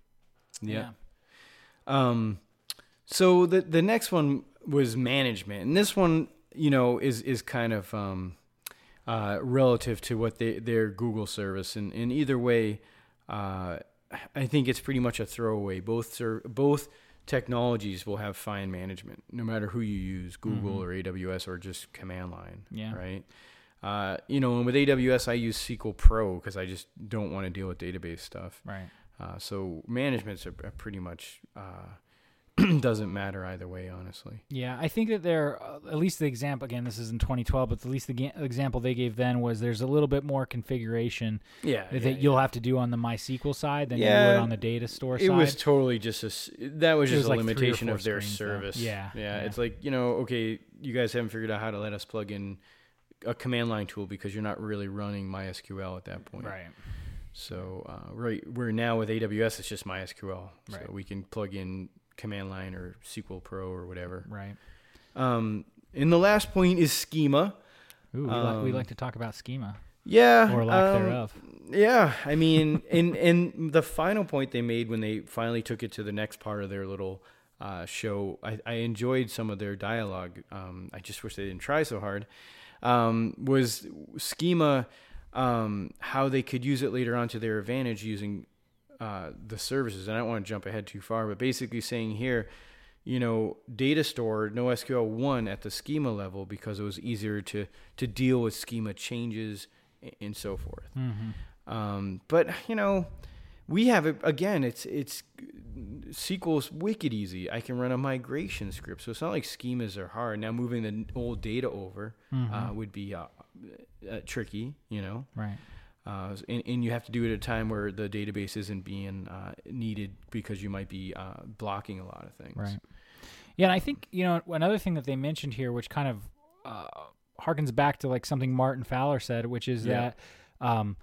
yeah. Um, so the the next one was management, and this one, you know, is is kind of um, uh, relative to what they their Google service, and in either way, uh, I think it's pretty much a throwaway. Both ser- both technologies will have fine management, no matter who you use, Google Mhm. or AWS or just command line. Yeah. Right. Uh, you know, and with AWS, I use Sequel Pro because I just don't want to deal with database stuff. right. Uh, so management's a, a pretty much uh, doesn't matter either way, honestly. Yeah, I think that there, uh, at least the example again, this is in 2012, but at least the ga- example they gave then was there's a little bit more configuration Yeah, that you'll have to do on the MySQL side than you Yeah, would on the data store side. It side. was totally just a s- that was It just was a like limitation of their screens, service. Yeah, yeah, yeah. It's like you know, okay, you guys haven't figured out how to let us plug in a command line tool because you're not really running MySQL at that point. right. So uh, right, we're now with AWS, it's just MySQL, so Right. we can plug in command line or Sequel Pro or whatever. Right. Um, and the last point is schema. Ooh, we, like, we Um, like to talk about schema Yeah, or lack um, thereof. Yeah, I mean, and and the final point they made when they finally took it to the next part of their little uh, show, I, I enjoyed some of their dialogue. Um, I just wish they didn't try so hard. Um, was schema um, how they could use it later on to their advantage using uh, the services. And I don't want to jump ahead too far, but basically saying here, you know, data store NoSQL one at the schema level because it was easier to to deal with schema changes and so forth. Mm-hmm. Um, but you know, we have it again. It's it's SQL's wicked easy. I can run a migration script, so it's not like schemas are hard. Now moving the old data over Mm-hmm. uh, would be uh, uh, tricky, you know. Right. Uh, and, and you have to do it at a time where the database isn't being uh, needed because you might be uh, blocking a lot of things. Right. Yeah, and I think you know another thing that they mentioned here, which kind of uh, harkens back to like something Martin Fowler said, which is Yeah. that um,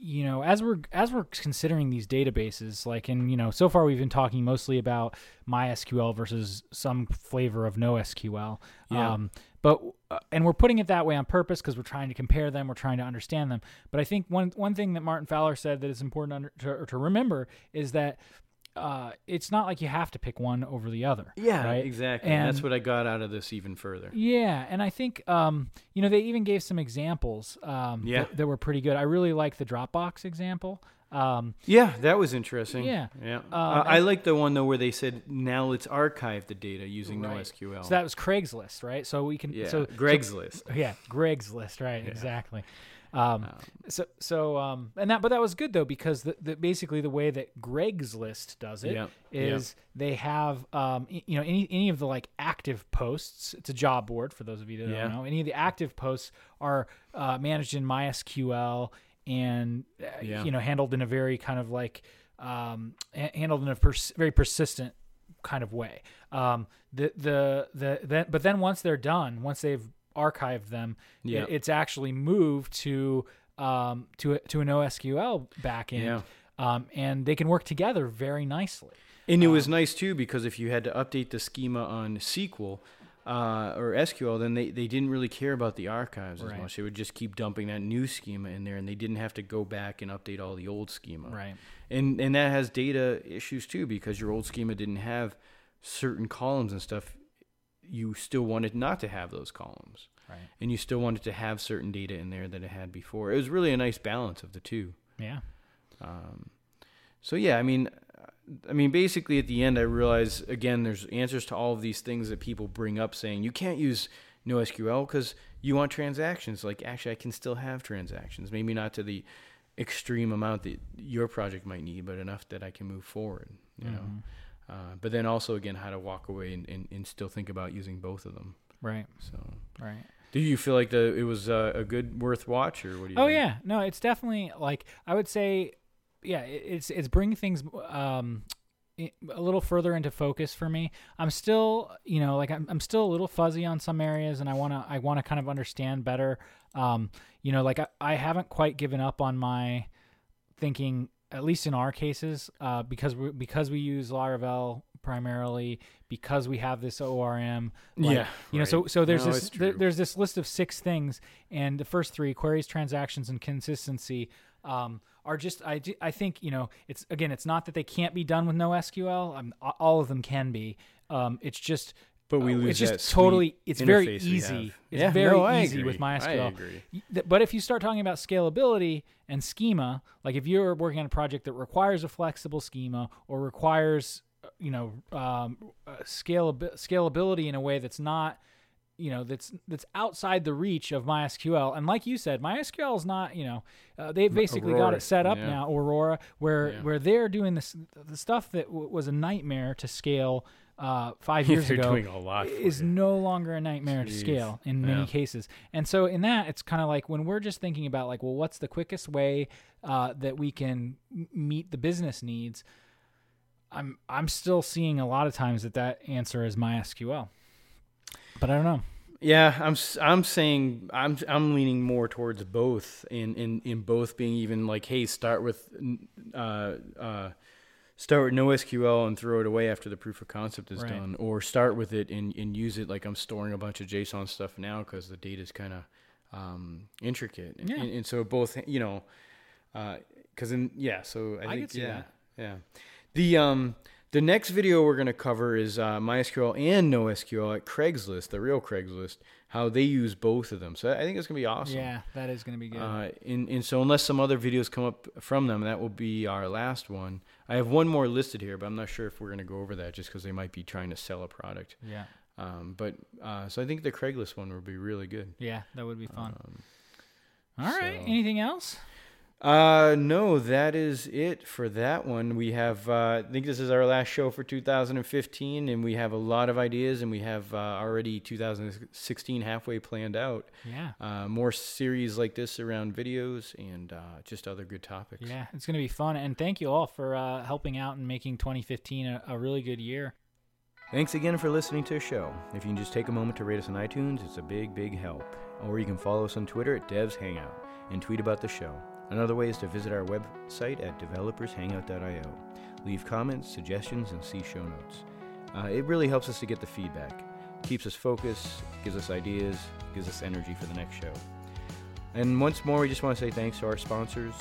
you know as we're as we're considering these databases, like and you know so far we've been talking mostly about MySQL versus some flavor of NoSQL. Yeah. Um, but uh, and we're putting it that way on purpose because we're trying to compare them, we're trying to understand them. But I think one one thing that Martin Fowler said that is important to, to remember is that uh, it's not like you have to pick one over the other. Yeah, right? exactly. And that's what I got out of this even further. Yeah, and I think um, you know they even gave some examples um, Yeah. that, that were pretty good. I really like the Dropbox example. Um, Yeah, that was interesting. Yeah. yeah. Um, Uh, I like the one though where they said now let's archive the data using Right. NoSQL. So that was Craigslist, right? So we can yeah, so Greg's list. so- yeah, Greg's list, right? Yeah. Exactly. Um, Um, so so um, and that but that was good though because the, the basically the way that Greg's list does it is Yeah. they have um, you know any any of the like active posts. It's a job board for those of you that Yeah. don't know. Any of the active posts are uh, managed in MySQL and uh, you know handled in a very kind of like um, handled in a pers- very persistent kind of way. Um, the the the then but then once they're done, once they've archived them, Yeah. it- it's actually moved to um, to a, to a NoSQL backend, Yeah. um, and they can work together very nicely. And it was nice too because if you had to update the schema on SQL uh, or SQL, then they, they didn't really care about the archives as Right. much. They would just keep dumping that new schema in there, and they didn't have to go back and update all the old schema. Right. And and that has data issues too because your old schema didn't have certain columns and stuff. You still wanted not to have those columns, Right. and you still wanted to have certain data in there that it had before. It was really a nice balance of the two. Yeah. Um, so yeah, I mean, I mean, basically at the end, I realize again, there's answers to all of these things that people bring up, saying you can't use NoSQL because you want transactions. Like, actually, I can still have transactions. Maybe not to the extreme amount that your project might need, but enough that I can move forward. You know. Uh, but then also again, how to walk away and, and, and still think about using both of them. Right. So, Right. do you feel like the it was uh, a good worth watch, or what do you? Oh think? yeah, no, it's definitely like I would say, yeah, it- it's it's bringing things um a little further into focus for me. I'm still, you know, like I'm I'm still a little fuzzy on some areas, and I wanna I wanna kind of understand better. Um, you know, like I, I haven't quite given up on my thinking, at least in our cases, uh, because we because we use Laravel primarily because we have this ORM. like, Yeah, you know, so right. so there's No, this there, there's this list of six things, and the first three queries, transactions, and consistency. Um, are just I, I think you know it's again it's not that they can't be done with no SQL a- all of them can be um, it's just But we uh, lose it's just totally it's very easy it's Yeah, very no, easy with agree. I MySQL. But if you start talking about scalability and schema like if you're working on a project that requires a flexible schema or requires uh, you know um, uh, scalab- scalability in a way that's not you know that's that's outside the reach of MySQL. And like you said, MySQL is not you know uh, they've basically got it set up yeah. now, Aurora, where Yeah. where they're doing this the stuff that w- was a nightmare to scale uh, five years They're ago doing a lot is no longer a nightmare to scale in many Yeah. cases. And so in that, it's kind of like when we're just thinking about like, well, what's the quickest way uh, that we can m- meet the business needs? I'm I'm still seeing a lot of times that that answer is MySQL, but I don't know. Yeah, I'm I'm saying I'm I'm leaning more towards both in in in both being even like hey start with uh uh start with NoSQL and throw it away after the proof of concept is Right. done or start with it and and use it like I'm storing a bunch of JSON stuff now because the data is kind of um intricate Yeah. and, and so both you know because in yeah so I, I think yeah that. yeah the um the next video we're going to cover is uh, MySQL and NoSQL at Craigslist, the real Craigslist, how they use both of them. So I think it's going to be awesome. Yeah, that is going to be good. Uh, and, and so unless some other videos come up from them, that will be our last one. I have one more listed here, but I'm not sure if we're going to go over that just because they might be trying to sell a product. yeah, Um, but uh, so I think the Craigslist one would be really good. yeah, that would be fun. Um, All right, so- anything else? Uh, no, that is it for that one. We have, uh, I think this is our last show for 2015, and we have a lot of ideas, and we have uh, already 2016 halfway planned out. Yeah. Uh, more series like this around videos and uh, just other good topics. Yeah, it's going to be fun. And thank you all for uh, helping out and making 2015 a, a really good year. Thanks again for listening to the show. If you can just take a moment to rate us on iTunes, it's a big, big help. or you can follow us on Twitter at Devs Hangout and tweet about the show. Another way is to visit our website at developershangout.io. Leave comments, suggestions, and see show notes. Uh, it really helps us to get the feedback, keeps us focused, gives us ideas, gives us energy for the next show. And once more, we just want to say thanks to our sponsors,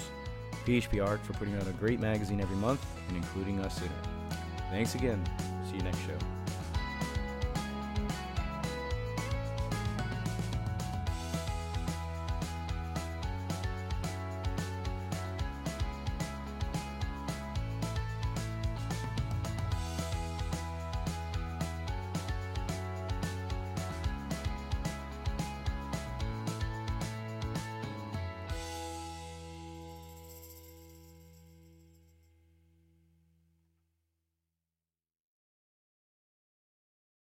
PHP Arc, for putting out a great magazine every month and including us in it. Thanks again. See you next show.